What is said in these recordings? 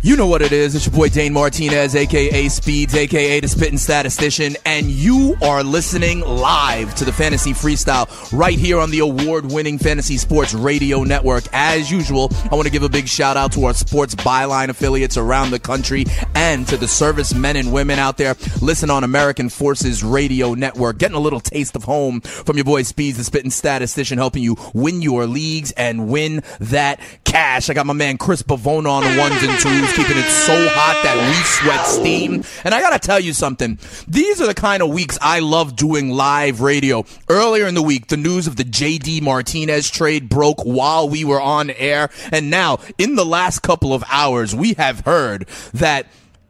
You know what it is. It's your boy Dane Martinez, aka Speeds, aka the Spitting Statistician, and you are listening live to the Fantasy Freestyle right here on the award winning Fantasy Sports Radio Network. As usual, I want to give a big shout out to our sports byline affiliates around the country and to the service men and women out there. Listen on American Forces Radio Network, getting a little taste of home from your boy Speeds, the Spitting Statistician, helping you win your leagues and win that cash. I got my man Chris Bavona on the ones and twos keeping it so hot that we sweat steam. And I gotta tell you something. These are the kind of weeks I love doing live radio. Earlier in the week, the news of the JD Martinez trade broke while we were on air. And now, in the last couple of hours, we have heard that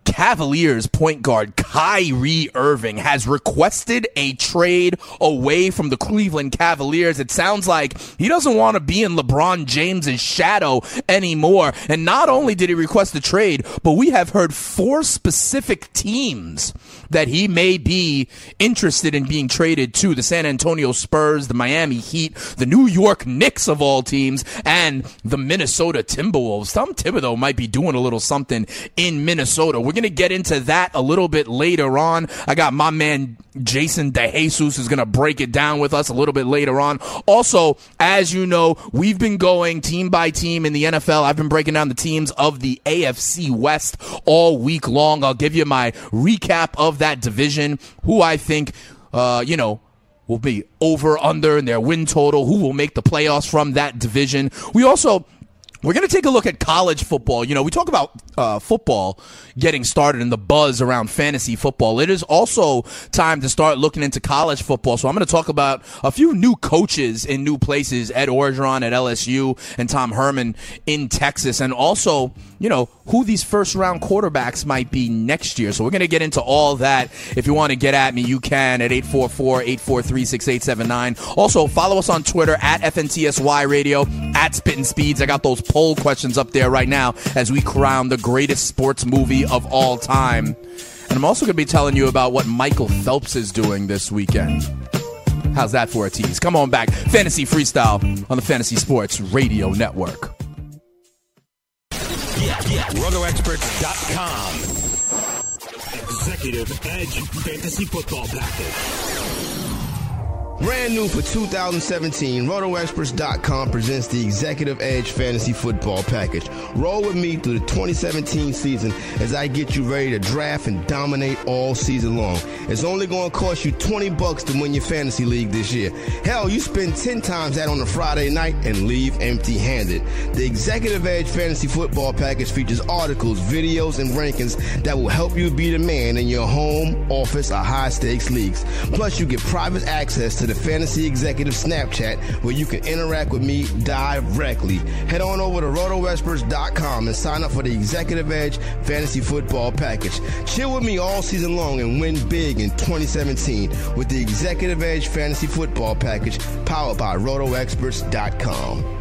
Cavaliers point guard Kyrie Irving has requested a trade away from the Cleveland Cavaliers. It sounds like he doesn't want to be in LeBron James's shadow anymore. And not only did he request a trade, but we have heard four specific teams that he may be interested in being traded to the San Antonio Spurs, the Miami Heat, the New York Knicks of all teams, and the Minnesota Timberwolves. Tom Thibodeau might be doing a little something in Minnesota. We're going to get into that a little bit later on. I got my man Jason DeJesus who's going to break it down with us a little bit later on. Also, as you know, we've been going team by team in the NFL. I've been breaking down the teams of the AFC West all week long. I'll give you my recap of that division, who I think, uh, you know, will be over under in their win total, who will make the playoffs from that division. We also we're going to take a look at college football. You know, we talk about uh, football getting started and the buzz around fantasy football. It is also time to start looking into college football. So I'm going to talk about a few new coaches in new places Ed Orgeron at LSU and Tom Herman in Texas. And also, you know, who these first round quarterbacks might be next year. So we're going to get into all that. If you want to get at me, you can at 844 843 6879. Also, follow us on Twitter at FNTSY Radio, at Spittin' Speeds. I got those poll questions up there right now as we crown the greatest sports movie of all time. And I'm also going to be telling you about what Michael Phelps is doing this weekend. How's that for a tease? Come on back. Fantasy Freestyle on the Fantasy Sports Radio Network. Yeah, yeah. RotoExperts.com. Executive Edge Fantasy Football Package. Brand new for 2017, RotoExperts.com presents the Executive Edge Fantasy Football Package. Roll with me through the 2017 season as I get you ready to draft and dominate all season long. It's only going to cost you 20 bucks to win your fantasy league this year. Hell, you spend 10 times that on a Friday night and leave empty-handed. The Executive Edge Fantasy Football Package features articles, videos, and rankings that will help you be the man in your home, office, or high-stakes leagues. Plus, you get private access to the Fantasy Executive Snapchat where you can interact with me directly. Head on over to rotoexperts.com and sign up for the Executive Edge Fantasy Football Package. Chill with me all season long and win big in 2017 with the Executive Edge Fantasy Football Package powered by rotoexperts.com.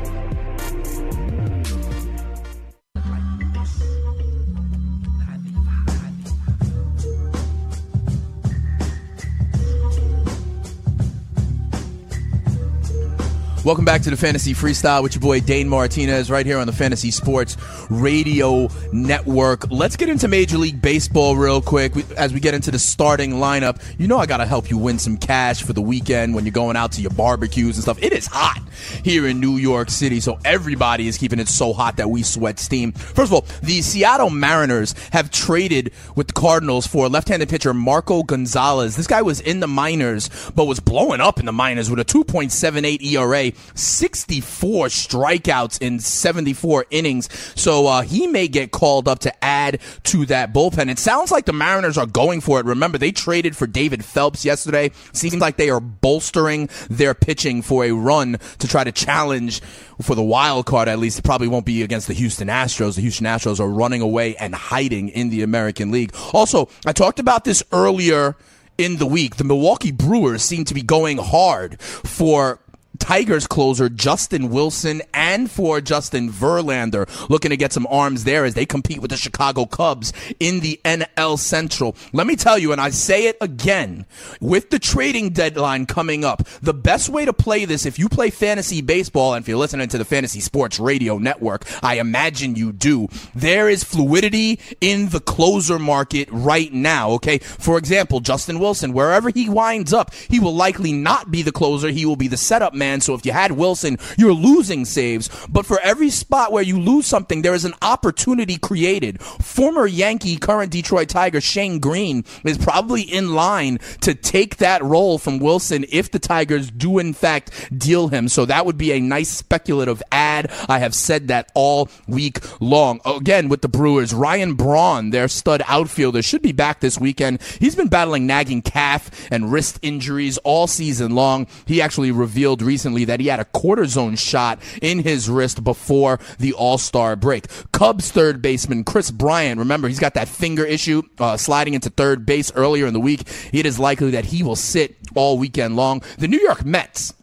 Welcome back to the Fantasy Freestyle with your boy Dane Martinez right here on the Fantasy Sports Radio Network. Let's get into Major League Baseball real quick as we get into the starting lineup. You know I got to help you win some cash for the weekend when you're going out to your barbecues and stuff. It is hot here in New York City, so everybody is keeping it so hot that we sweat steam. First of all, the Seattle Mariners have traded with the Cardinals for left-handed pitcher Marco Gonzalez. This guy was in the minors but was blowing up in the minors with a 2.78 ERA 64 strikeouts in 74 innings. So uh, he may get called up to add to that bullpen. It sounds like the Mariners are going for it. Remember, they traded for David Phelps yesterday. Seems like they are bolstering their pitching for a run to try to challenge for the wild card. At least it probably won't be against the Houston Astros. The Houston Astros are running away and hiding in the American League. Also, I talked about this earlier in the week. The Milwaukee Brewers seem to be going hard for Tigers closer Justin Wilson and for Justin Verlander looking to get some arms there as they compete with the Chicago Cubs in the NL Central. Let me tell you, and I say it again, with the trading deadline coming up, the best way to play this, if you play fantasy baseball, and if you're listening to the Fantasy Sports Radio Network, I imagine you do, there is fluidity in the closer market right now, okay? For example, Justin Wilson, wherever he winds up, he will likely not be the closer, he will be the setup man man. So if you had Wilson, you're losing saves. But for every spot where you lose something, there is an opportunity created. Former Yankee, current Detroit Tiger Shane Greene is probably in line to take that role from Wilson if the Tigers do in fact deal him. So that would be a nice speculative ad. I have said that all week long. Again, with the Brewers, Ryan Braun, their stud outfielder, should be back this weekend. He's been battling nagging calf and wrist injuries all season long. He actually revealed recently recently that he had a cortisone shot in his wrist before the All Star break. Cubs third baseman Kris Bryant, remember, he's got that finger issue uh, sliding into third base earlier in the week. It is likely that he will sit all weekend long. The New York Mets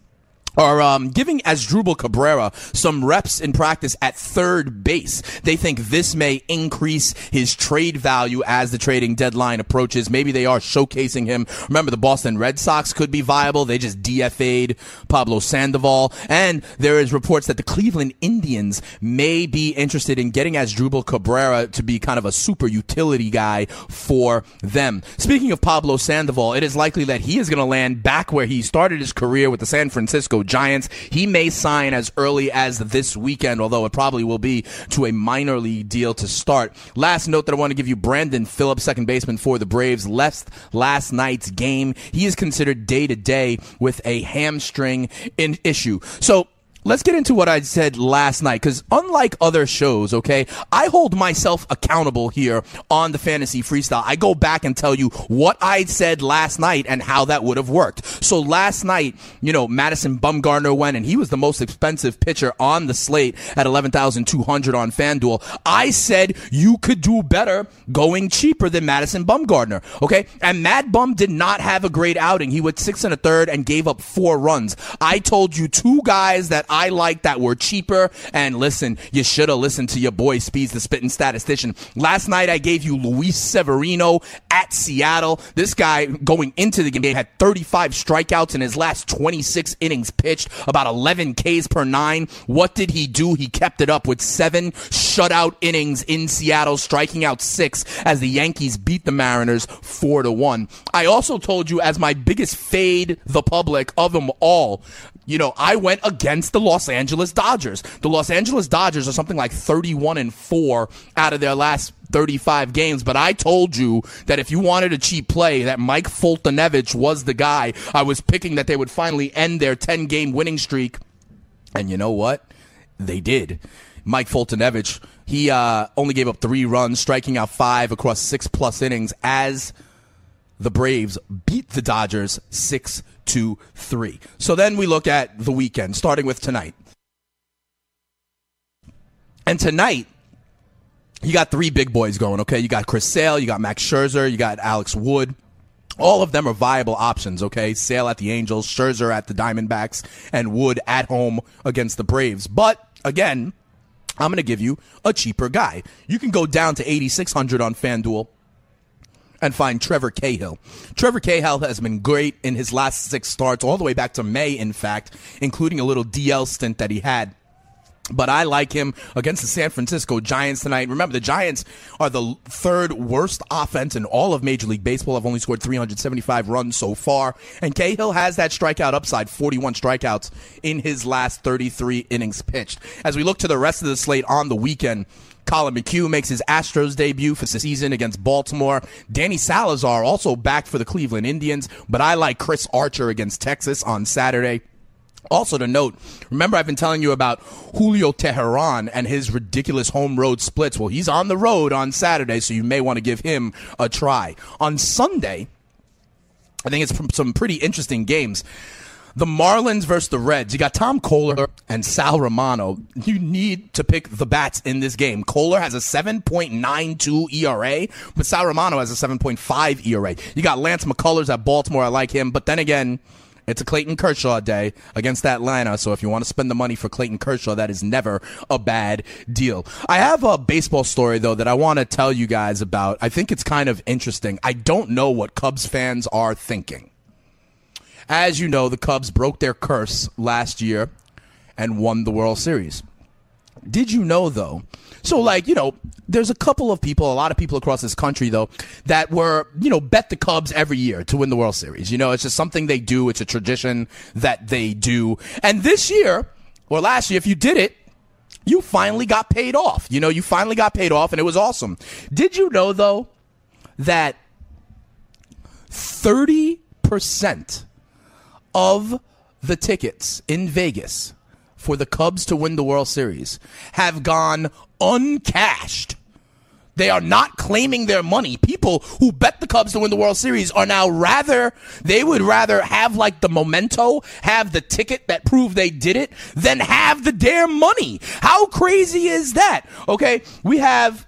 are um, giving Asdrubal Cabrera some reps in practice at third base. They think this may increase his trade value as the trading deadline approaches. Maybe they are showcasing him. Remember, the Boston Red Sox could be viable. They just DFA'd Pablo Sandoval. And there is reports that the Cleveland Indians may be interested in getting Asdrubal Cabrera to be kind of a super utility guy for them. Speaking of Pablo Sandoval, it is likely that he is going to land back where he started his career with the San Francisco Giants. He may sign as early as this weekend, although it probably will be to a minor league deal to start. Last note that I want to give you Brandon Phillips, second baseman for the Braves, left last night's game. He is considered day to day with a hamstring in issue. So let's get into what I said last night because unlike other shows, okay, I hold myself accountable here on the fantasy freestyle. I go back and tell you what I said last night and how that would have worked. So last night, you know, Madison Bumgarner went and he was the most expensive pitcher on the slate at 11,200 on FanDuel. I said you could do better going cheaper than Madison Bumgarner, okay? And Mad Bum did not have a great outing. He went six and a third and gave up four runs. I told you two guys that I like that were cheaper. And listen, you should have listened to your boy Speeds, the spitting statistician. Last night I gave you Luis Severino at Seattle. This guy going into the game had 35 strikeouts in his last 26 innings pitched, about 11 Ks per nine. What did he do? He kept it up with seven shutout innings in Seattle, striking out six as the Yankees beat the Mariners four to one. I also told you as my biggest fade the public of them all you know, I went against the Los Angeles Dodgers. The Los Angeles Dodgers are something like 31 and 4 out of their last 35 games, but I told you that if you wanted a cheap play, that Mike Foltynewicz was the guy. I was picking that they would finally end their 10 game winning streak. And you know what? They did. Mike Foltynewicz, he uh, only gave up three runs, striking out five across six plus innings as the Braves beat the Dodgers 6 to 3. So then we look at the weekend, starting with tonight. And tonight, you got three big boys going, okay? You got Chris Sale, you got Max Scherzer, you got Alex Wood. All of them are viable options, okay? Sale at the Angels, Scherzer at the Diamondbacks, and Wood at home against the Braves. But again, I'm going to give you a cheaper guy. You can go down to 8600 on FanDuel and find Trevor Cahill. Trevor Cahill has been great in his last six starts, all the way back to May, in fact, including a little DL stint that he had. But I like him against the San Francisco Giants tonight. Remember, the Giants are the third worst offense in all of Major League Baseball. Have only scored 375 runs so far. And Cahill has that strikeout upside, 41 strikeouts in his last 33 innings pitched. As we look to the rest of the slate on the weekend, Collin McHugh makes his Astros debut for the season against Baltimore. Danny Salazar also back for the Cleveland Indians, but I like Chris Archer against Texas on Saturday. Also to note, remember I've been telling you about Julio Teheran and his ridiculous home road splits. Well, he's on the road on Saturday, so you may want to give him a try. On Sunday, I think it's some pretty interesting games. The Marlins versus the Reds. You got Tom Koehler and Sal Romano. You need to pick the bats in this game. Koehler has a 7.92 ERA, but Sal Romano has a 7.5 ERA. You got Lance McCullers at Baltimore. I like him, but then again, it's a Clayton Kershaw day against Atlanta, so if you want to spend the money for Clayton Kershaw, that is never a bad deal. I have a baseball story, though, that I want to tell you guys about. I think it's kind of interesting. I don't know what Cubs fans are thinking. As you know, the Cubs broke their curse last year and won the World Series. Did you know, though? So, like, you know, there's a couple of people, a lot of people across this country, though, that were, you know, bet the Cubs every year to win the World Series. You know, it's just something they do. It's a tradition that they do. And this year, or last year, if you did it, you finally got paid off. You know, you finally got paid off, and it was awesome. Did you know, though, that 30% of the tickets in Vegas for the Cubs to win the World Series have gone uncashed. They are not claiming their money. People who bet the Cubs to win the World Series are now rather, they would rather have like the memento, have the ticket that prove they did it, than have the damn money. How crazy is that? Okay, we have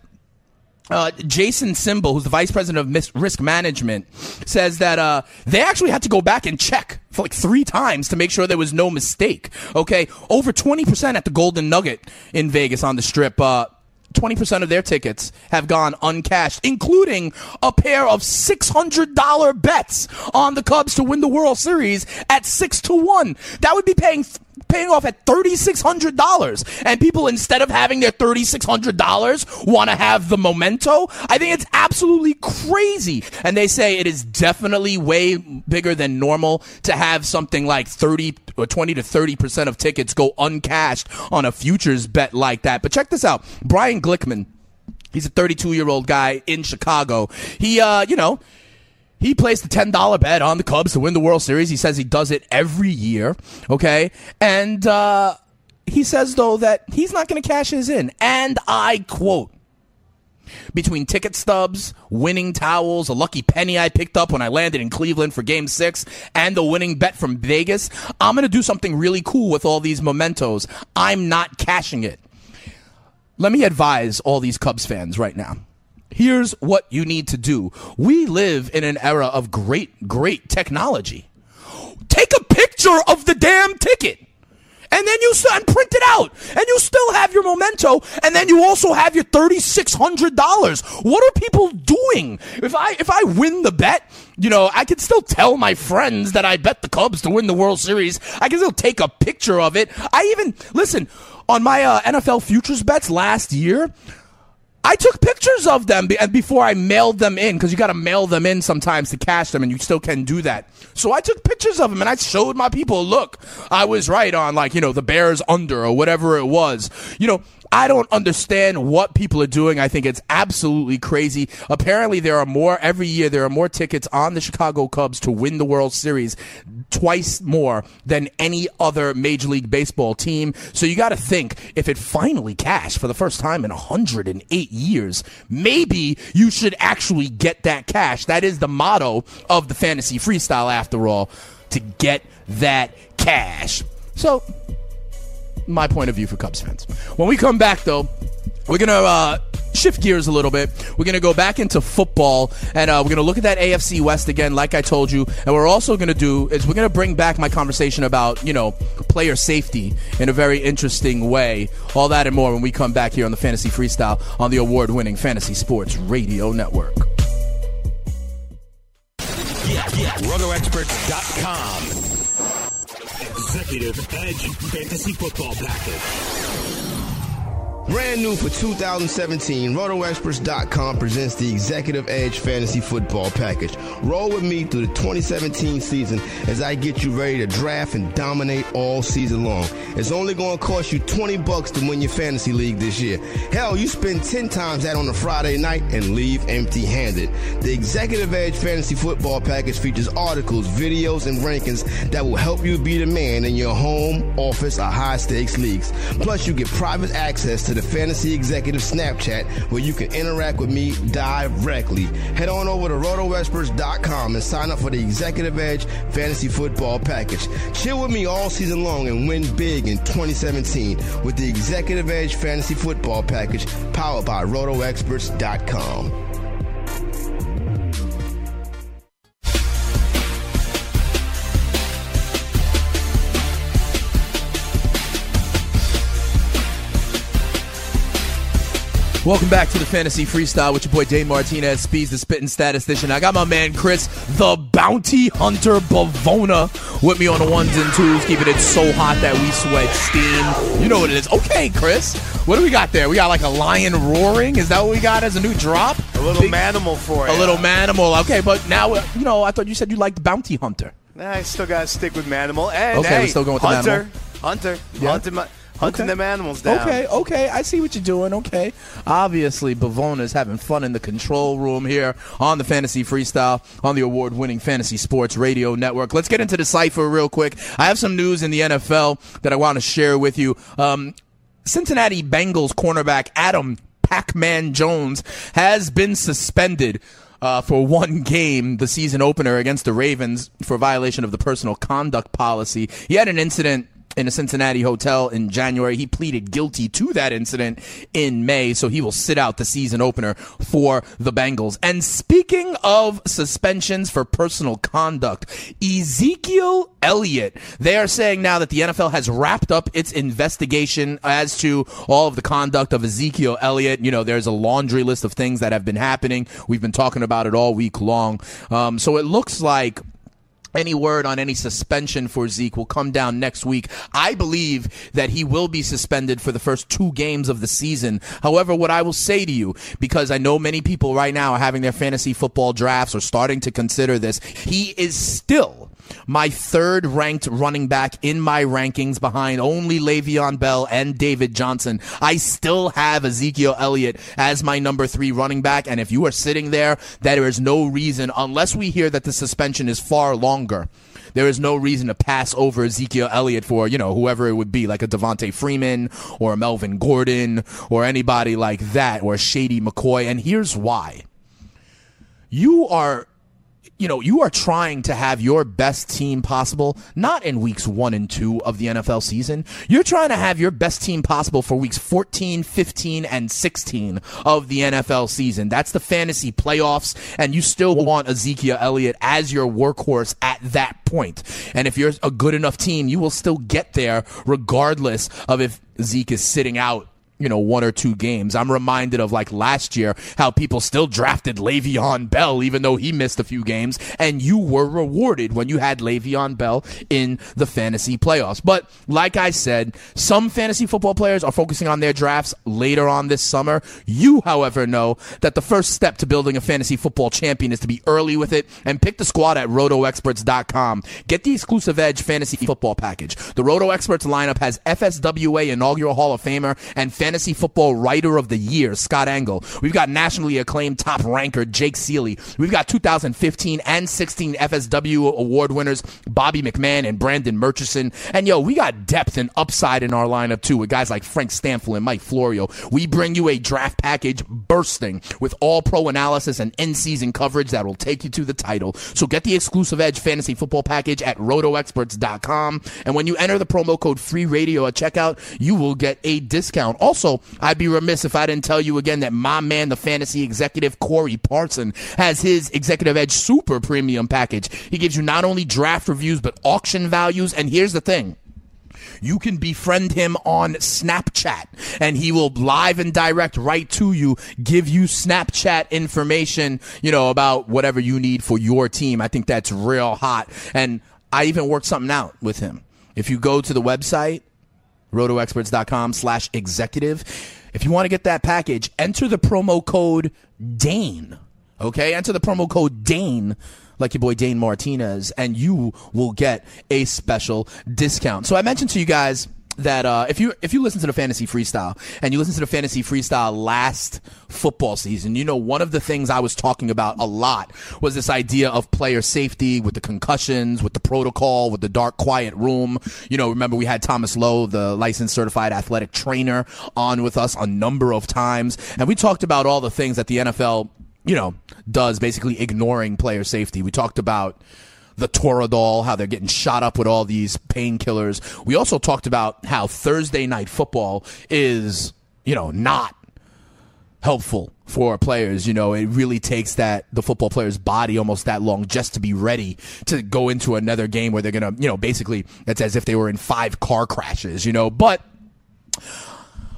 uh, Jason Simbal, who's the vice president of risk management, says that uh, they actually had to go back and check for like three times to make sure there was no mistake. Okay, over 20% at the Golden Nugget in Vegas on the strip. Uh, 20% of their tickets have gone uncashed, including a pair of $600 bets on the Cubs to win the World Series at 6 to 1. That would be paying paying off at $3,600. And people, instead of having their $3,600, want to have the memento. I think it's absolutely crazy. And they say it is definitely way bigger than normal to have something like 30 or 20 to 30% of tickets go uncashed on a futures bet like that. But check this out. Brian Glickman, he's a 32 year old guy in Chicago. He, uh, you know, he placed a $10 bet on the Cubs to win the World Series. He says he does it every year. Okay. And, uh, he says, though, that he's not going to cash his in. And I quote, between ticket stubs, winning towels, a lucky penny I picked up when I landed in Cleveland for game six, and the winning bet from Vegas, I'm going to do something really cool with all these mementos. I'm not cashing it. Let me advise all these Cubs fans right now. Here's what you need to do. We live in an era of great, great technology. Take a picture of the damn ticket. And then you and print it out, and you still have your memento, and then you also have your thirty six hundred dollars. What are people doing? If I if I win the bet, you know, I can still tell my friends that I bet the Cubs to win the World Series. I can still take a picture of it. I even listen on my uh, NFL futures bets last year. I took pictures of them before I mailed them in because you got to mail them in sometimes to cash them, and you still can do that. So I took pictures of them and I showed my people, look, I was right on like you know the Bears under or whatever it was. You know, I don't understand what people are doing. I think it's absolutely crazy. Apparently, there are more every year. There are more tickets on the Chicago Cubs to win the World Series, twice more than any other Major League Baseball team. So you got to think if it finally cashed for the first time in 108 years, maybe you should actually get that cash. That is the motto of the fantasy freestyle, after all, to get that cash. So my point of view for Cubs fans. When we come back, though, we're going to uh, shift gears a little bit. We're going to go back into football, and uh, we're going to look at that AFC West again, like I told you. And we're also going to do is we're going to bring back my conversation about you know player safety in a very interesting way. All that and more when we come back here on the Fantasy Freestyle on the award-winning Fantasy Sports Radio Network. Yeah, yeah. RotoExperts.com. Executive Edge Fantasy Football Package. Brand new for 2017, RotoExperts.com presents the Executive Edge Fantasy Football Package. Roll with me through the 2017 season as I get you ready to draft and dominate all season long. It's only going to cost you 20 bucks to win your fantasy league this year. Hell, you spend 10 times that on a Friday night and leave empty-handed. The Executive Edge Fantasy Football Package features articles, videos, and rankings that will help you be the man in your home, office, or high-stakes leagues. Plus, you get private access to the Fantasy Executive Snapchat where you can interact with me directly. Head on over to rotoexperts.com and sign up for the Executive Edge Fantasy Football Package. Chill with me all season long and win big in 2017 with the Executive Edge Fantasy Football Package powered by rotoexperts.com. Welcome back to the Fantasy Freestyle with your boy Dane Martinez, Speeds the Spitting Statistician. I got my man Chris, the Bounty Hunter Bavona, with me on the ones and twos, keeping it so hot that we sweat steam. You know what it is. Okay, Chris, what do we got there? We got like a lion roaring. Is that what we got as a new drop? A little Big, manimal for it. A little manimal. Okay, but now, you know, I thought you said you liked Bounty Hunter. Nah, I still got to stick with manimal. And, okay, hey, we're still going with Hunter, the manimal. Hunter, yeah. Hunter, hunting okay. them animals down. Okay, okay, I see what you're doing. Okay, obviously Bavona is having fun in the control room here on the Fantasy Freestyle on the award-winning Fantasy Sports Radio Network. Let's get into the cipher real quick. I have some news in the NFL that I want to share with you. Um, Cincinnati Bengals cornerback Adam Pac-Man Jones has been suspended. Uh, for one game, the season opener against the Ravens for violation of the personal conduct policy. He had an incident in a Cincinnati hotel in January. He pleaded guilty to that incident in May, so he will sit out the season opener for the Bengals. And speaking of suspensions for personal conduct, Ezekiel Elliott, they are saying now that the NFL has wrapped up its investigation as to all of the conduct of Ezekiel Elliott. You know, there's a laundry list of things that have been happening. We've been talking about it all week long. Um, so it looks like any word on any suspension for Zeke will come down next week. I believe that he will be suspended for the first two games of the season. However, what I will say to you, because I know many people right now are having their fantasy football drafts or starting to consider this, he is still my third ranked running back in my rankings behind only Le'Veon Bell and David Johnson. I still have Ezekiel Elliott as my number three running back. And if you are sitting there, there is no reason, unless we hear that the suspension is far longer, there is no reason to pass over Ezekiel Elliott for, you know, whoever it would be, like a Devonta Freeman or a Melvin Gordon or anybody like that or Shady McCoy. And here's why. You are you know, you are trying to have your best team possible, not in weeks one and two of the NFL season. You're trying to have your best team possible for weeks 14, 15, and 16 of the NFL season. That's the fantasy playoffs, and you still want Ezekiel Elliott as your workhorse at that point. And if you're a good enough team, you will still get there regardless of if Zeke is sitting out you know, one or two games. I'm reminded of like last year how people still drafted Le'Veon Bell even though he missed a few games, and you were rewarded when you had Le'Veon Bell in the fantasy playoffs. But like I said, some fantasy football players are focusing on their drafts later on this summer. You, however, know that the first step to building a fantasy football champion is to be early with it and pick the squad at rotoexperts.com. Get the exclusive edge fantasy football package. The Roto Experts lineup has FSWA inaugural Hall of Famer and Fantasy Football Writer of the Year, Scott Engel. We've got nationally acclaimed top ranker, Jake Ciely. We've got 2015 and 16 FSW award winners, Bobby McMahon and Brandon Murchison. And yo, we got depth and upside in our lineup too with guys like Frank Stampfl and Mike Florio. We bring you a draft package bursting with all pro analysis and in season coverage that will take you to the title. So get the exclusive Edge fantasy football package at rotoexperts.com. And when you enter the promo code free radio at checkout, you will get a discount. Also, also, I'd be remiss if I didn't tell you again that my man, the fantasy executive Corey Parson, has his Executive Edge Super Premium package. He gives you not only draft reviews, but auction values. And here's the thing you can befriend him on Snapchat and he will live and direct right to you, give you Snapchat information, you know, about whatever you need for your team. I think that's real hot. And I even worked something out with him. If you go to the website rotoexperts.com slash executive If you want to get that package, enter the promo code DANE. Okay, enter the promo code DANE like your boy Dane Martinez, and you will get a special discount. So I mentioned to you guys that uh, if you if you listen to the fantasy freestyle and you listen to the fantasy freestyle last football season, you know one of the things I was talking about a lot was this idea of player safety with the concussions, with the protocol, with the dark quiet room. You know, remember we had Thomas Lowe, the licensed certified athletic trainer, on with us a number of times, and we talked about all the things that the NFL you know, does basically ignoring player safety. We talked about the Toradol, how they're getting shot up with all these painkillers. We also talked about how Thursday night football is, you know, not helpful for players. You know, it really takes that the football player's body almost that long just to be ready to go into another game where they're gonna, you know, basically it's as if they were in five car crashes, you know. But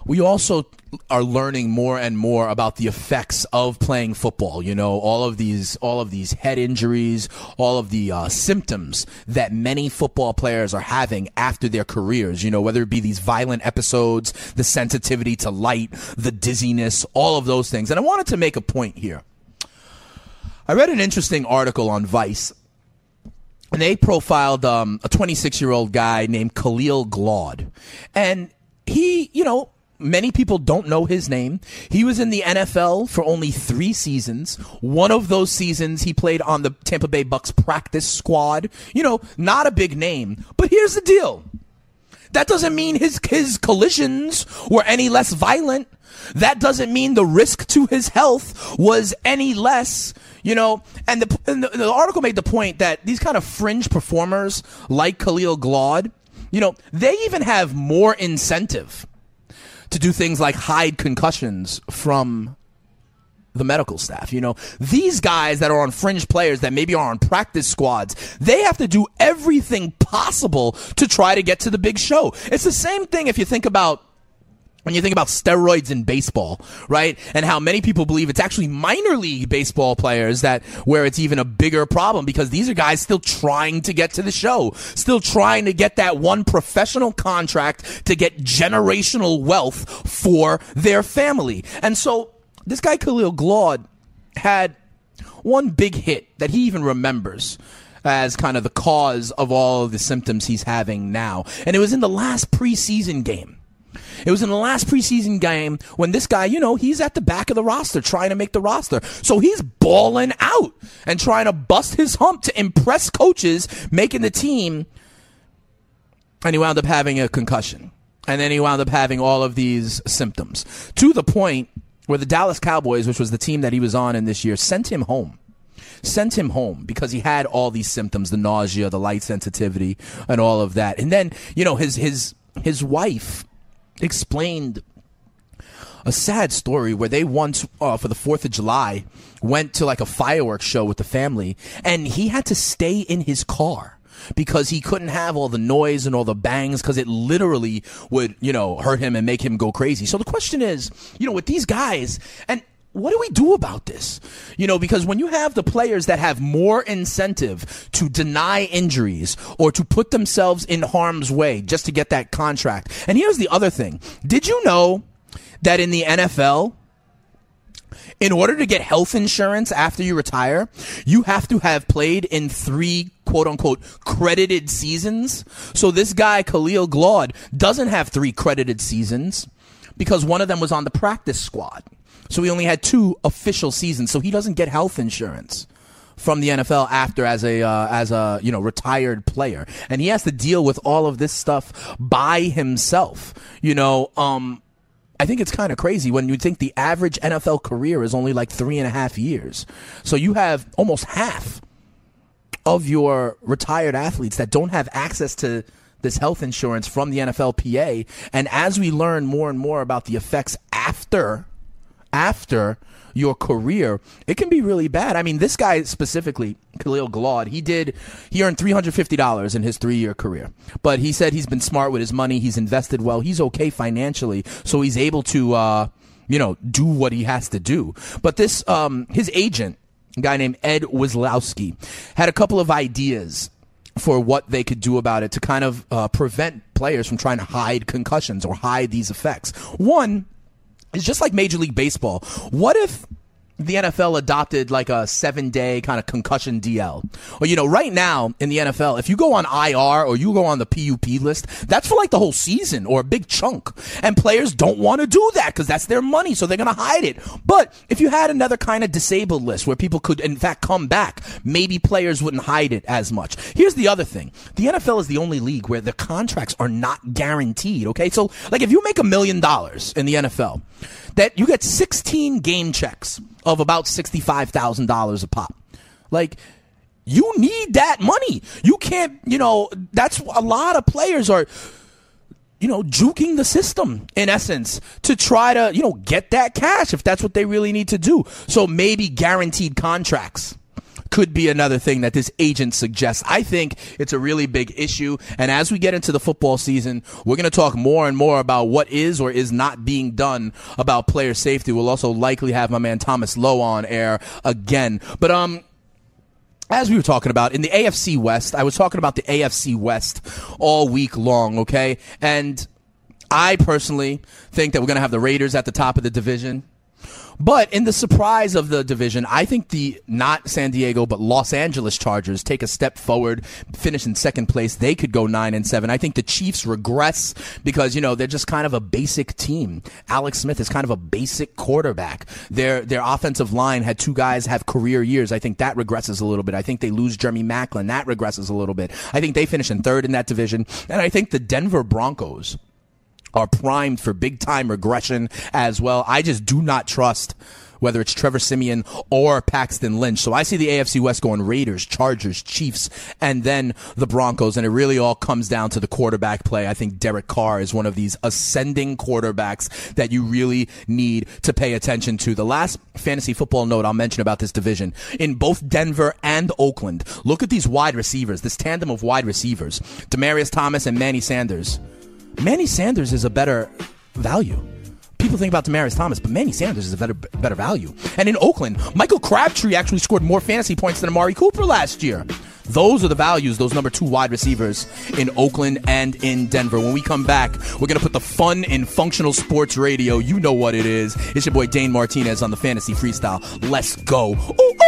we also are learning more and more about the effects of playing football. You know, all of these, all of these head injuries, all of the uh, symptoms that many football players are having after their careers. You know, whether it be these violent episodes, the sensitivity to light, the dizziness, all of those things. And I wanted to make a point here. I read an interesting article on Vice and they profiled um, a 26 year old guy named Khalil Glaude. And he, you know, Many people don't know his name. He was in the NFL for only three seasons. One of those seasons, he played on the Tampa Bay Bucks practice squad. You know, not a big name. But here's the deal. That doesn't mean his, his collisions were any less violent. That doesn't mean the risk to his health was any less, you know. And the, and the, the article made the point that these kind of fringe performers like Khalil Glaude, you know, they even have more incentive to do things like hide concussions from the medical staff. You know, these guys that are on fringe players that maybe are on practice squads, they have to do everything possible to try to get to the big show. It's the same thing if you think about when you think about steroids in baseball, right? And how many people believe it's actually minor league baseball players that where it's even a bigger problem because these are guys still trying to get to the show, still trying to get that one professional contract to get generational wealth for their family. And so this guy Khalil Glaude had one big hit that he even remembers as kind of the cause of all of the symptoms he's having now. And it was in the last preseason game. It was in the last preseason game when this guy, you know, he's at the back of the roster trying to make the roster. So he's balling out and trying to bust his hump to impress coaches making the team. And he wound up having a concussion. And then he wound up having all of these symptoms to the point where the Dallas Cowboys, which was the team that he was on in this year, sent him home sent him home because he had all these symptoms the nausea the light sensitivity and all of that and then you know his his his wife explained a sad story where they once uh, for the 4th of July went to like a fireworks show with the family and he had to stay in his car because he couldn't have all the noise and all the bangs because it literally would, you know, hurt him and make him go crazy. So the question is, you know, with these guys and what do we do about this? You know, because when you have the players that have more incentive to deny injuries or to put themselves in harm's way just to get that contract. And here's the other thing. Did you know that in the NFL, in order to get health insurance after you retire, you have to have played in three quote unquote credited seasons. So this guy, Khalil Glaude, doesn't have three credited seasons because one of them was on the practice squad. So he only had two official seasons. So he doesn't get health insurance from the NFL after as a uh, as a you know retired player, and he has to deal with all of this stuff by himself. You know, um, I think it's kind of crazy when you think the average NFL career is only like three and a half years. So you have almost half of your retired athletes that don't have access to this health insurance from the NFLPA. And as we learn more and more about the effects after after your career, it can be really bad. I mean, this guy specifically, Khalil Glaude, he did, he earned $350 in his three year career. But he said he's been smart with his money. He's invested well. He's okay financially. So he's able to, uh, you know, do what he has to do. But this, um, his agent, a guy named Ed Wizlowski, had a couple of ideas for what they could do about it to kind of uh, prevent players from trying to hide concussions or hide these effects. One, is just like Major League Baseball. What if the NFL adopted like a seven day kind of concussion DL. Or, you know, right now in the NFL, if you go on IR or you go on the PUP list, that's for like the whole season or a big chunk. And players don't want to do that because that's their money, so they're going to hide it. But if you had another kind of disabled list where people could, in fact, come back, maybe players wouldn't hide it as much. Here's the other thing the NFL is the only league where the contracts are not guaranteed, okay? So, like, if you make a million dollars in the NFL, that you get 16 game checks of about $65,000 a pop. Like, you need that money. You can't, you know, that's a lot of players are, you know, juking the system in essence to try to, you know, get that cash if that's what they really need to do. So maybe guaranteed contracts could be another thing that this agent suggests. I think it's a really big issue. And as we get into the football season, we're going to talk more and more about what is or is not being done about player safety. We'll also likely have my man Thomas Lowe on air again. But, um, as we were talking about in the AFC West, I was talking about the AFC West all week long, okay? And I personally think that we're going to have the Raiders at the top of the division. But in the surprise of the division, I think the not San Diego but Los Angeles Chargers take a step forward, finish in second place. They could go nine and seven. I think the Chiefs regress because you know they're just kind of a basic team. Alex Smith is kind of a basic quarterback. Their their offensive line had two guys have career years. I think that regresses a little bit. I think they lose Jeremy Maclin. That regresses a little bit. I think they finish in third in that division, and I think the Denver Broncos are primed for big time regression as well. I just do not trust whether it's Trevor Siemian or Paxton Lynch. So I see the AFC West going Raiders, Chargers, Chiefs, and then the Broncos. And it really all comes down to the quarterback play. I think Derek Carr is one of these ascending quarterbacks that you really need to pay attention to. The last fantasy football note I'll mention about this division in both Denver and Oakland, look at these wide receivers, this tandem of wide receivers, Demaryius Thomas and Manny Sanders. Manny Sanders is a better value. People think about Demaryius Thomas, but Manny Sanders is a better better value. And in Oakland, Michael Crabtree actually scored more fantasy points than Amari Cooper last year. Those are the values, those number two wide receivers in Oakland and in Denver. When we come back, we're going to put the fun in functional sports radio. You know what it is. It's your boy Dane Martinez on the Fantasy Freestyle. Let's go. Ooh, ooh.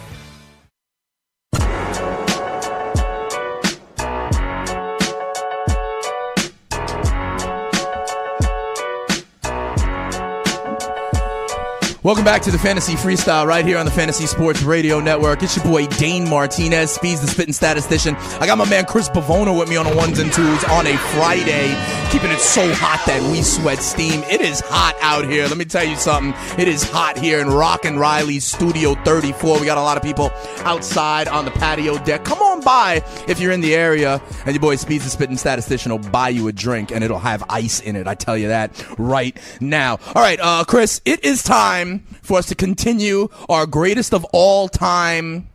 Welcome back to the Fantasy Freestyle right here on the Fantasy Sports Radio Network. It's your boy Dane Martinez, Speeds the Spitting Statistician. I got my man Chris Bavona with me on the ones and twos on a Friday, keeping it so hot that we sweat steam. It is hot out here. Let me tell you something. It is hot here in Rock and Riley's Studio 34. We got a lot of people outside on the patio deck. Come on by if you're in the area, and your boy Speeds the Spitting Statistician will buy you a drink, and it'll have ice in it. I tell you that right now. All right, uh, Chris, it is time for us to continue our greatest of all time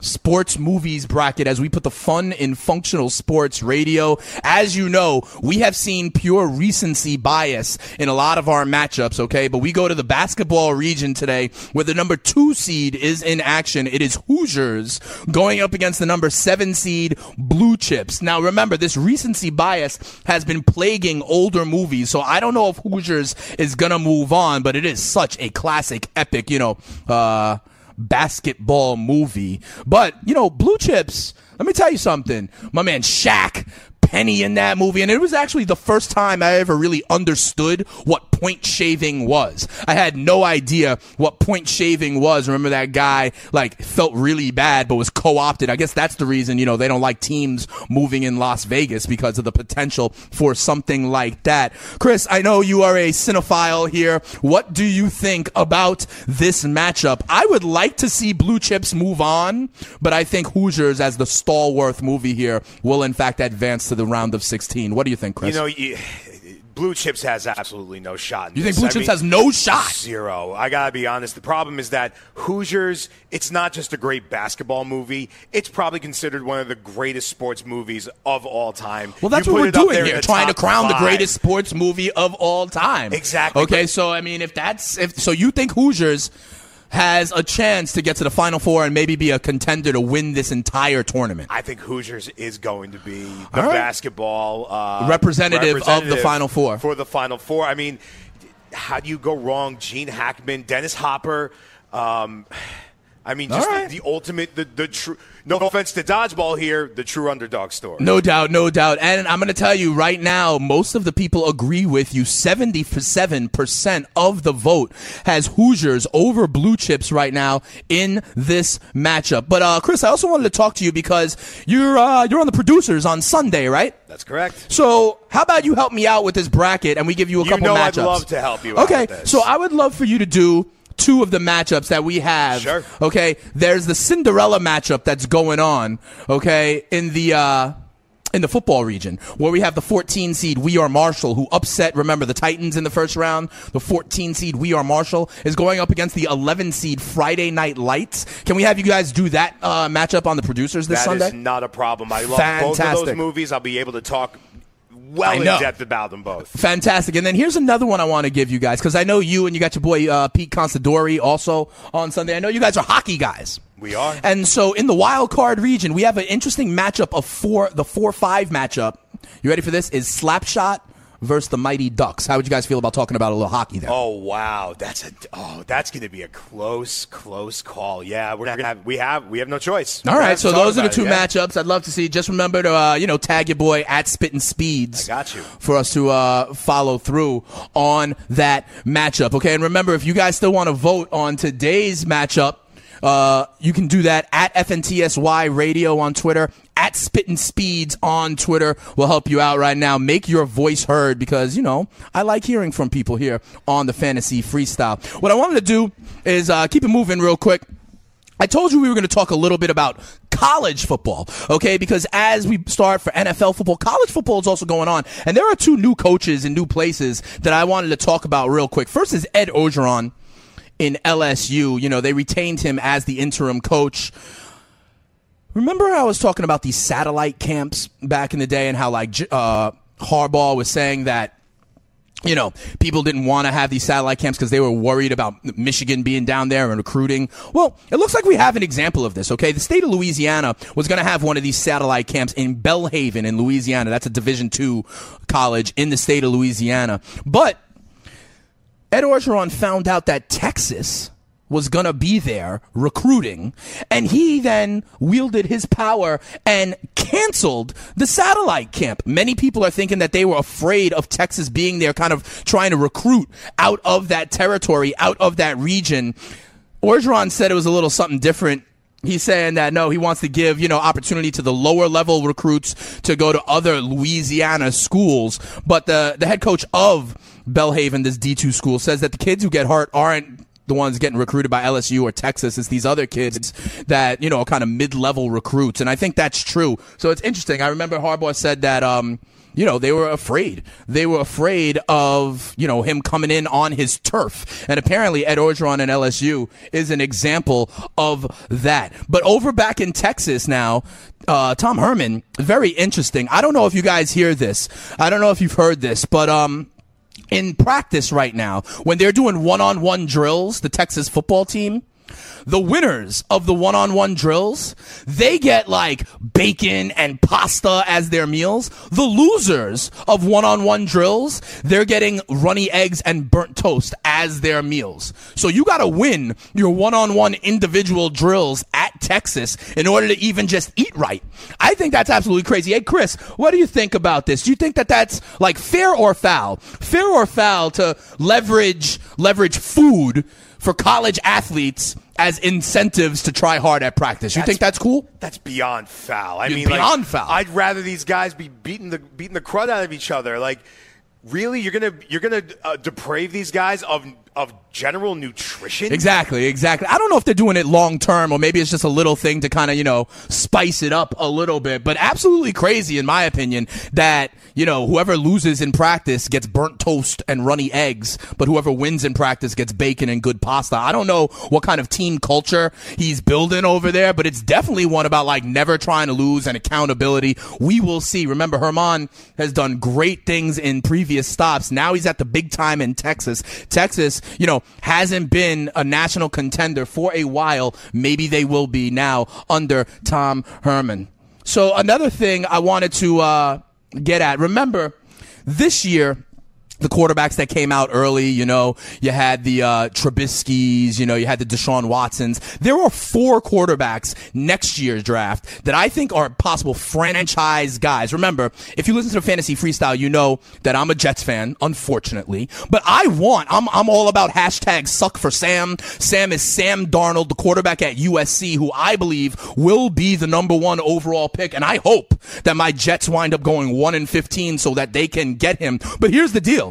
sports movies bracket as we put the fun in functional sports radio. As you know, we have seen pure recency bias in a lot of our matchups, okay? But we go to the basketball region today where the number two seed is in action. It is Hoosiers going up against the number seven seed Blue Chips. Now remember, this recency bias has been plaguing older movies, so I don't know if Hoosiers is gonna move on, but it is such a classic, epic, you know, uh, basketball movie. But, you know, Blue Chips, let me tell you something. My man Shaq, Penny in that movie, and it was actually the first time I ever really understood what point shaving was. I had no idea what point shaving was. Remember that guy like felt really bad but was co-opted. I guess that's the reason, you know, they don't like teams moving in Las Vegas because of the potential for something like that. Chris, I know you are a cinephile here. What do you think about this matchup? I would like to see Blue Chips move on, but I think Hoosiers as the stalwart movie here will in fact advance to the round of 16. What do you think, Chris? You know, you, Blue Chips has absolutely no shot. you think Blue I Chips mean, has no shot? Zero. I gotta be honest. The problem is that Hoosiers. It's not just a great basketball movie. It's probably considered one of the greatest sports movies of all time. Well, that's you what we're doing here, trying to crown five. the greatest sports movie of all time. Exactly. Okay, so I mean, if that's if so, you think Hoosiers has a chance to get to the Final Four and maybe be a contender to win this entire tournament? I think Hoosiers is going to be the right. basketball uh, representative, representative, of the Final Four. For the Final Four. I mean, how do you go wrong? Gene Hackman, Dennis Hopper. Um, I mean, just right. the, the, ultimate, the, the true. No offense to dodgeball here, the true underdog story. No doubt, no doubt. And I'm going to tell you right now, most of the people agree with you. 77% of the vote has Hoosiers over Blue Chips right now in this matchup. But uh, Chris, I also wanted to talk to you because you're uh, you're on the producers on Sunday, right? That's correct. So how about you help me out with this bracket and we give you a you couple know matchups? I'd love to help you. Okay, so I would love for you to do two of the matchups that we have. Sure. Okay. There's the Cinderella matchup that's going on. Okay. In the, uh, in the football region, where we have the 14 seed We Are Marshall, who upset, remember, the Titans in the first round. The 14 seed We Are Marshall is going up against the 11 seed Friday Night Lights. Can we have you guys do that uh, matchup on the producers this that Sunday? That is not a problem. I love Fantastic. both of those movies. I'll be able to talk well in depth about them both. Fantastic. And then here's another one I want to give you guys because I know you and you got your boy uh, Pete Considori also on Sunday. I know you guys are hockey guys. We are. And so in the wild card region, we have an interesting matchup of four, the four five matchup. You ready for this? Is Slapshot versus the Mighty Ducks. How would you guys feel about talking about a little hockey there? Oh wow, that's a oh that's going to be a close close call. Yeah, we're not to have we have we have no choice. All right, so those are the two it, yeah. matchups I'd love to see. Just remember to uh, you know tag your boy at Spitting Speeds. I got you for us to uh, follow through on that matchup. Okay, and remember if you guys still want to vote on today's matchup. Uh, you can do that at FNTSY Radio on Twitter, at Spittin' Speeds on Twitter We'll help you out right now. Make your voice heard because, you know, I like hearing from people here on the Fantasy Freestyle. What I wanted to do is uh, keep it moving real quick. I told you we were going to talk a little bit about college football, okay? Because as we start for NFL football, college football is also going on. And there are two new coaches in new places that I wanted to talk about real quick. First is Ed Orgeron in LSU. You know, they retained him as the interim coach. Remember I was talking about these satellite camps back in the day and how like uh, Harbaugh was saying that you know, people didn't want to have these satellite camps because they were worried about Michigan being down there and recruiting. Well, it looks like we have an example of this, okay? The state of Louisiana was going to have one of these satellite camps in Belhaven in Louisiana. That's a Division two college in the state of Louisiana. But Ed Orgeron found out that Texas was going to be there recruiting. And he then wielded his power and canceled the satellite camp. Many people are thinking that they were afraid of Texas being there, kind of trying to recruit out of that territory, out of that region. Orgeron said it was a little something different he's saying that no, he wants to give, you know, opportunity to the lower level recruits to go to other Louisiana schools. But the, the head coach of Belhaven, this D2 school, says that the kids who get hurt aren't the ones getting recruited by LSU or Texas. It's these other kids that, you know, kind of mid-level recruits. And I think that's true. So it's interesting. I remember Harbaugh said that, um, you know, they were afraid. They were afraid of, you know, him coming in on his turf. And apparently Ed Orgeron and LSU is an example of that. But over back in Texas now, uh, Tom Herman, very interesting. I don't know if you guys hear this. I don't know if you've heard this, but, um, in practice right now when they're doing one-on-one drills, the Texas football team, the winners of the one-on-one drills, they get like bacon and pasta as their meals. The losers of one-on-one drills, they're getting runny eggs and burnt toast as their meals. So you got to win your one-on-one individual drills at at Texas in order to even just eat right. I think that's absolutely crazy. Hey, Chris, what do you think about this? Do you think that that's like fair or foul? Fair or foul to leverage leverage food for college athletes as incentives to try hard at practice. You That's- think that's cool? That's beyond foul. I mean, like, beyond foul. I'd rather these guys be beating the beating the crud out of each other. Like, really, you're gonna you're gonna uh, deprave these guys of of general nutrition? Exactly, exactly. I don't know if they're doing it long term or maybe it's just a little thing to kind of, you know, spice it up a little bit, but absolutely crazy in my opinion that, you know, whoever loses in practice gets burnt toast and runny eggs, but whoever wins in practice gets bacon and good pasta. I don't know what kind of team culture he's building over there, but it's definitely one about like never trying to lose and accountability. We will see. Remember, Herman has done great things in previous stops. Now he's at the big time in Texas. Texas, you know, hasn't been a national contender for a while. Maybe they will be now under Tom Herman. So another thing I wanted to uh, get at. Remember, this year the quarterbacks that came out early, you know, you had the uh, Trubisky's, you know, you had the Deshaun Watsons. There are four quarterbacks next year's draft that I think are possible franchise guys. Remember, if you listen to the Fantasy Freestyle, you know that I'm a Jets fan, unfortunately. But I want, I'm, I'm all about hashtag suck for Sam. Sam is Sam Darnold, the quarterback at USC, who I believe will be the number one overall pick. And I hope that my Jets wind up going 1 and 15 so that they can get him. But here's the deal.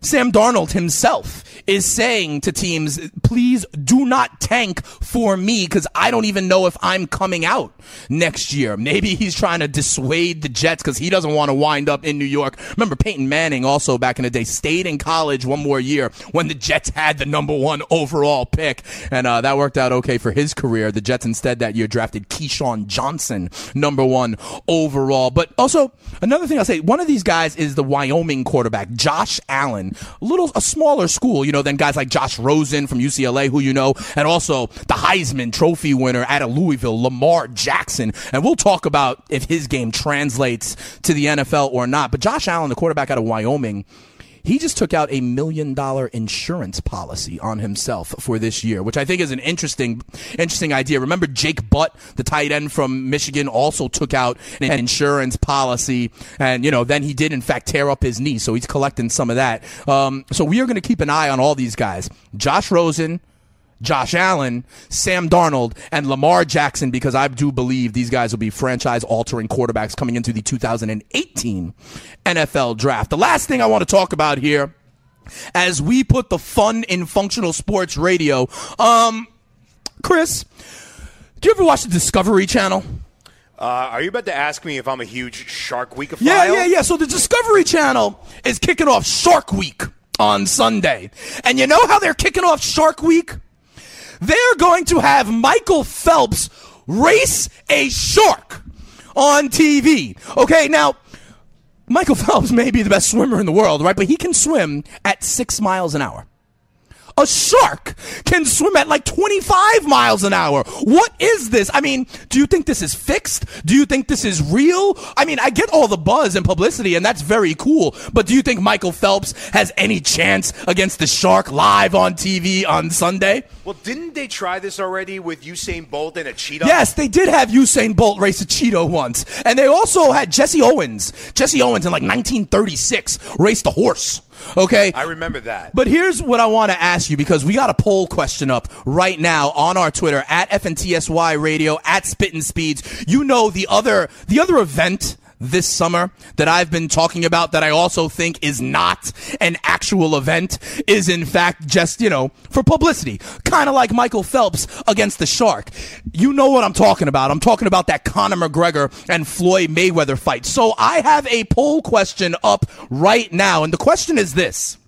Sam Darnold himself is saying to teams, please do not tank for me because I don't even know if I'm coming out next year. Maybe he's trying to dissuade the Jets because he doesn't want to wind up in New York. Remember, Peyton Manning also back in the day stayed in college one more year when the Jets had the number one overall pick. And uh, that worked out okay for his career. The Jets instead that year drafted Keyshawn Johnson, number one overall. But also, another thing I'll say, one of these guys is the Wyoming quarterback, Josh Allen little a smaller school, you know, than guys like Josh Rosen from UCLA, who you know, and also the Heisman Trophy winner out of Louisville, Lamar Jackson. And we'll talk about if his game translates to the NFL or not. But Josh Allen, the quarterback out of Wyoming, he just took out a million dollar insurance policy on himself for this year, which I think is an interesting, interesting idea. Remember Jake Butt, the tight end from Michigan, also took out an insurance policy, and you know then he did in fact tear up his knee, so he's collecting some of that. Um, so we are going to keep an eye on all these guys: Josh Rosen. Josh Allen, Sam Darnold, and Lamar Jackson because I do believe these guys will be franchise altering quarterbacks coming into the 2018 NFL draft. The last thing I want to talk about here as we put the fun in functional sports radio. Um, Chris, do you ever watch the Discovery Channel? Uh, are you about to ask me if I'm a huge Shark Week fan? Yeah, yeah, yeah. So the Discovery Channel is kicking off Shark Week on Sunday. And you know how they're kicking off Shark Week? They're going to have Michael Phelps race a shark on TV. Okay, now, Michael Phelps may be the best swimmer in the world, right? But he can swim at six miles an hour. A shark can swim at like 25 miles an hour. What is this? I mean, do you think this is fixed? Do you think this is real? I mean, I get all the buzz and publicity, and that's very cool. But do you think Michael Phelps has any chance against the shark live on TV on Sunday? Well, didn't they try this already with Usain Bolt and a cheetah? Yes, they did have Usain Bolt race a Cheeto once. And they also had Jesse Owens. Jesse Owens in like 1936 raced a horse. Okay? I remember that. But here's what I want to ask you because we got a poll question up right now on our Twitter at FNTSY Radio at Spittin' Speeds. You know the other the other event this summer that I've been talking about that I also think is not an actual event is in fact just, you know, for publicity. Kind of like Michael Phelps against the Shark. You know what I'm talking about. I'm talking about that Conor McGregor and Floyd Mayweather fight. So I have a poll question up right now and the question is this.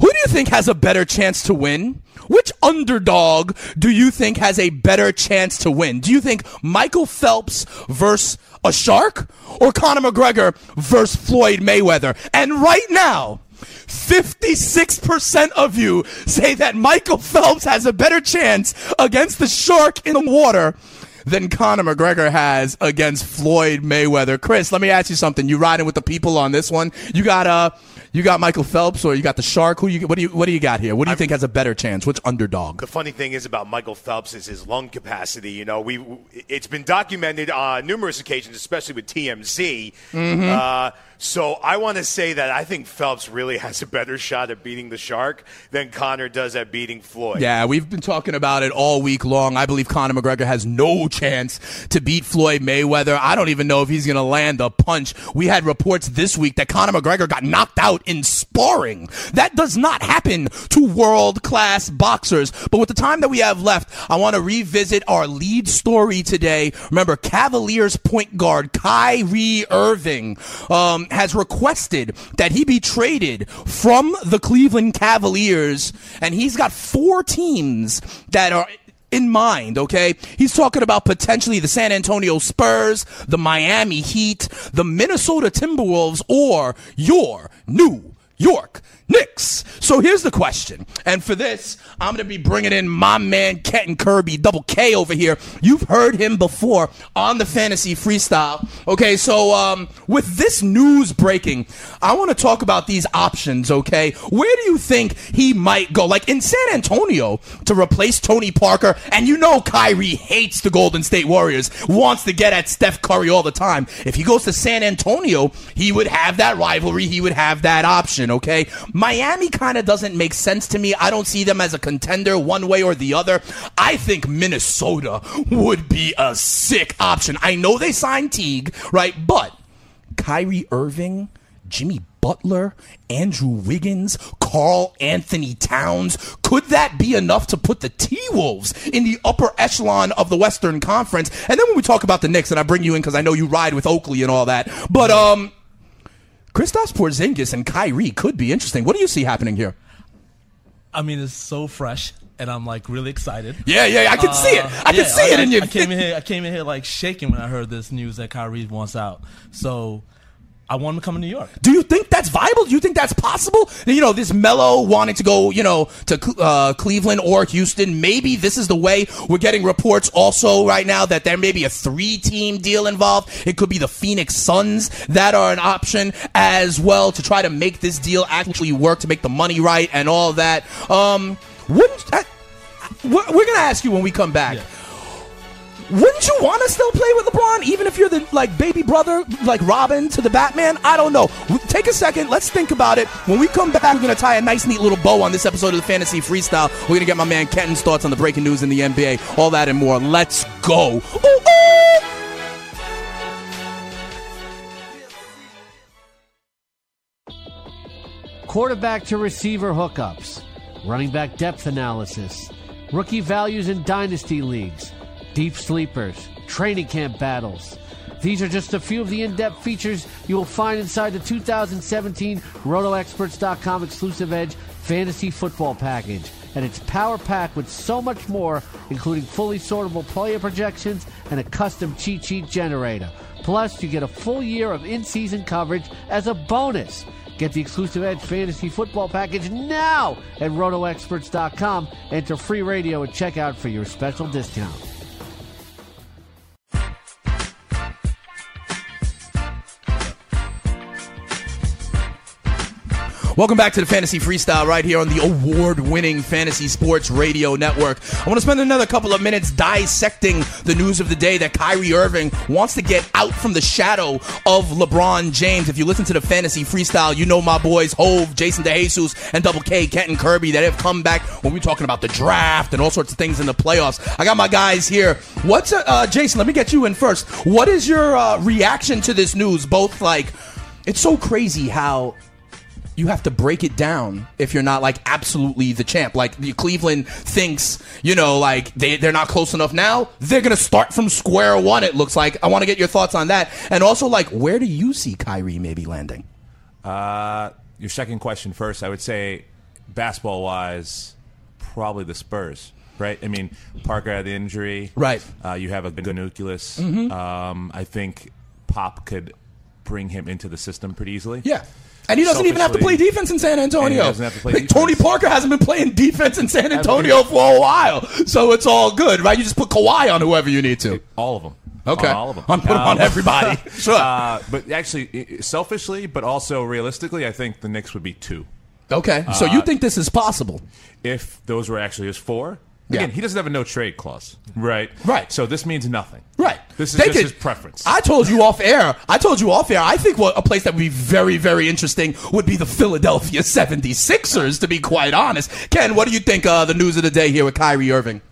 Who do you think has a better chance to win? Which underdog do you think has a better chance to win? Do you think Michael Phelps versus a shark or Conor McGregor versus Floyd Mayweather? And right now, 56% of you say that Michael Phelps has a better chance against the shark in the water than Conor McGregor has against Floyd Mayweather. Chris, let me ask you something. You riding with the people on this one? You got uh You got Michael Phelps or you got the Shark? Who you what do you what do you got here? What do you think has a better chance? Which underdog? The funny thing is about Michael Phelps is his lung capacity. You know, we it's been documented on numerous occasions, especially with TMZ. Mm-hmm. Uh, so I want to say that I think Phelps really has a better shot at beating the Shark than Connor does at beating Floyd. Yeah, we've been talking about it all week long. I believe Conor McGregor has no chance to beat Floyd Mayweather. I don't even know if he's going to land a punch. We had reports this week that Conor McGregor got knocked out in sparring. That does not happen to world class boxers. But with the time that we have left, I want to revisit our lead story today. Remember, Cavaliers point guard Kyrie Irving um, has requested that he be traded from the Cleveland Cavaliers, and he's got four teams that are in mind, okay? He's talking about potentially the San Antonio Spurs, the Miami Heat, the Minnesota Timberwolves, or your New York Knicks. So here's the question. And for this, I'm going to be bringing in my man, Kenton Kirby, double K over here. You've heard him before on the fantasy freestyle. Okay, so um, with this news breaking, I want to talk about these options, okay? Where do you think he might go? Like in San Antonio to replace Tony Parker, and you know Kyrie hates the Golden State Warriors, wants to get at Steph Curry all the time. If he goes to San Antonio, he would have that rivalry, he would have that option, okay? Miami kind of doesn't make sense to me. I don't see them as a contender one way or the other. I think Minnesota would be a sick option. I know they signed Teague, right? But Kyrie Irving, Jimmy Butler, Andrew Wiggins, Karl-Anthony Towns. Could that be enough to put the T Wolves in the upper echelon of the Western Conference? And then when we talk about the Knicks, and I bring you in because I know you ride with Oakley and all that, but um, Kristaps Porzingis and Kyrie could be interesting. What do you see happening here? I mean, it's so fresh, and I'm like really excited. Yeah, yeah, I can see it. I Uh, can see I, it in I- you. I came in here. I came in here like shaking when I heard this news that Kyrie wants out. So I want him to come to New York. Do you think that's viable? Do you think that's possible? You know, this Melo wanting to go, you know, to uh, Cleveland or Houston. Maybe this is the way we're getting reports also right now that there may be a three-team deal involved. It could be the Phoenix Suns that are an option as well to try to make this deal actually work to make the money right and all that. Um, wouldn't I, we're, we're gonna ask you when we come back. Wouldn't you want to still play with LeBron, even if you're the like baby brother, like Robin to the Batman? I don't know. Take a second. Let's think about it. When we come back, we're gonna tie a nice, neat little bow on this episode of the Fantasy Freestyle. We're gonna get my man Kenton's thoughts on the breaking news in the NBA, all that and more. Let's go. Ooh, ooh. quarterback to receiver hookups, running back depth analysis, rookie values in dynasty leagues, deep sleepers, training camp battles. These are just a few of the in depth features you will find inside the 2017 RotoExperts.com exclusive Edge Fantasy Football Package. And it's power packed with so much more, including fully sortable player projections and a custom cheat sheet generator. Plus, you get a full year of in season coverage as a bonus. Get the exclusive Edge Fantasy Football Package now at RotoExperts.com. Enter free radio at checkout for your special discount. Welcome back to the Fantasy Freestyle right here on the award winning Fantasy Sports Radio Network. I want to spend another couple of minutes dissecting the news of the day that Kyrie Irving wants to get out from the shadow of LeBron James. If you listen to the Fantasy Freestyle, you know my boys Hove, Jason DeJesus, and Double K, Kenton Kirby that have come back when we're talking about the draft and all sorts of things in the playoffs. I got my guys here. What's, uh, uh, Jason, let me get you in first. What is your uh, reaction to this news? Both like, it's so crazy how you have to break it down if you're not like absolutely the champ. Like the Cleveland thinks, you know, like they they're not close enough now. They're gonna start from square one. It looks like. I want to get your thoughts on that, and also like where do you see Kyrie maybe landing? Uh, your second question first. I would say, basketball wise, probably the Spurs. Right. I mean, Parker had the injury. Right. Uh, you have a good nucleus. Mhm. Um, I think Pop could bring him into the system pretty easily. Yeah. And he doesn't even have to play defense in San Antonio. And he doesn't have to play Like, Tony Parker hasn't been playing defense in San Antonio for a while, so it's all good, right? You just put Kawhi on whoever you need to. All of them. Okay. On all of them. I'm putting on everybody. Sure. Uh, but actually, selfishly, but also realistically, I think the Knicks would be two. Okay. So Uh, you think this is possible? If those were actually his four. Yeah. Again, he doesn't have a no trade clause, right? Right. So this means nothing. Right. This is They just could- his preference. I told you off air. I told you off air. I think what a place that would be very, very interesting would be the Philadelphia 76ers, to be quite honest. Ken, what do you think uh, the news of the day here with Kyrie Irving?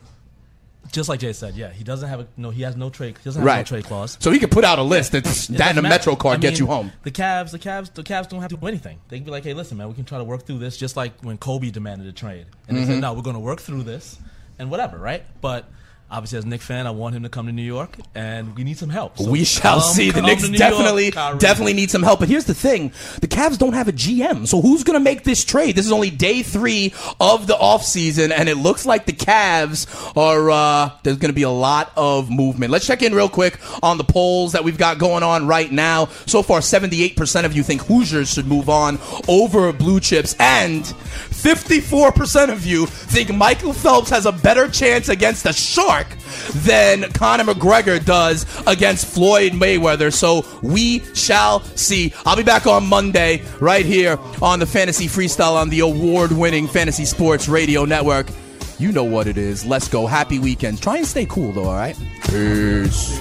Just like Jay said, yeah, he doesn't have a no. He has no trade. He doesn't have Right. no trade clause. So he could put out a list that's It that and a Metro matter. card I get mean, you home. The Cavs, the Cavs, the Cavs don't have to do anything. They can be like, hey, listen, man, we can try to work through this, just like when Kobe demanded a trade, and they Mhm. said, no, we're going to work through this, and whatever, right? But obviously, as a Knicks fan, I want him to come to New York, and we need some help. So we shall come- see. The Knicks definitely, York, definitely need some help. But here's the thing: the Cavs don't have a GM, so who's going to make this trade? This is only day three of the offseason, and it looks like the Cavs are. Uh, there's going to be a lot of movement. Let's check in real quick on the polls that we've got going on right now. So far, 78% of you think Hoosiers should move on over Blue Chips, and 54% of you think Michael Phelps has a better chance against a shark than Conor McGregor does against Floyd Mayweather. So we shall see. I'll be back on Monday right here on the Fantasy Freestyle on the award winning Fantasy Sports Radio Network. You know what it is. Let's go. Happy weekend. Try and stay cool, though, all right? Peace.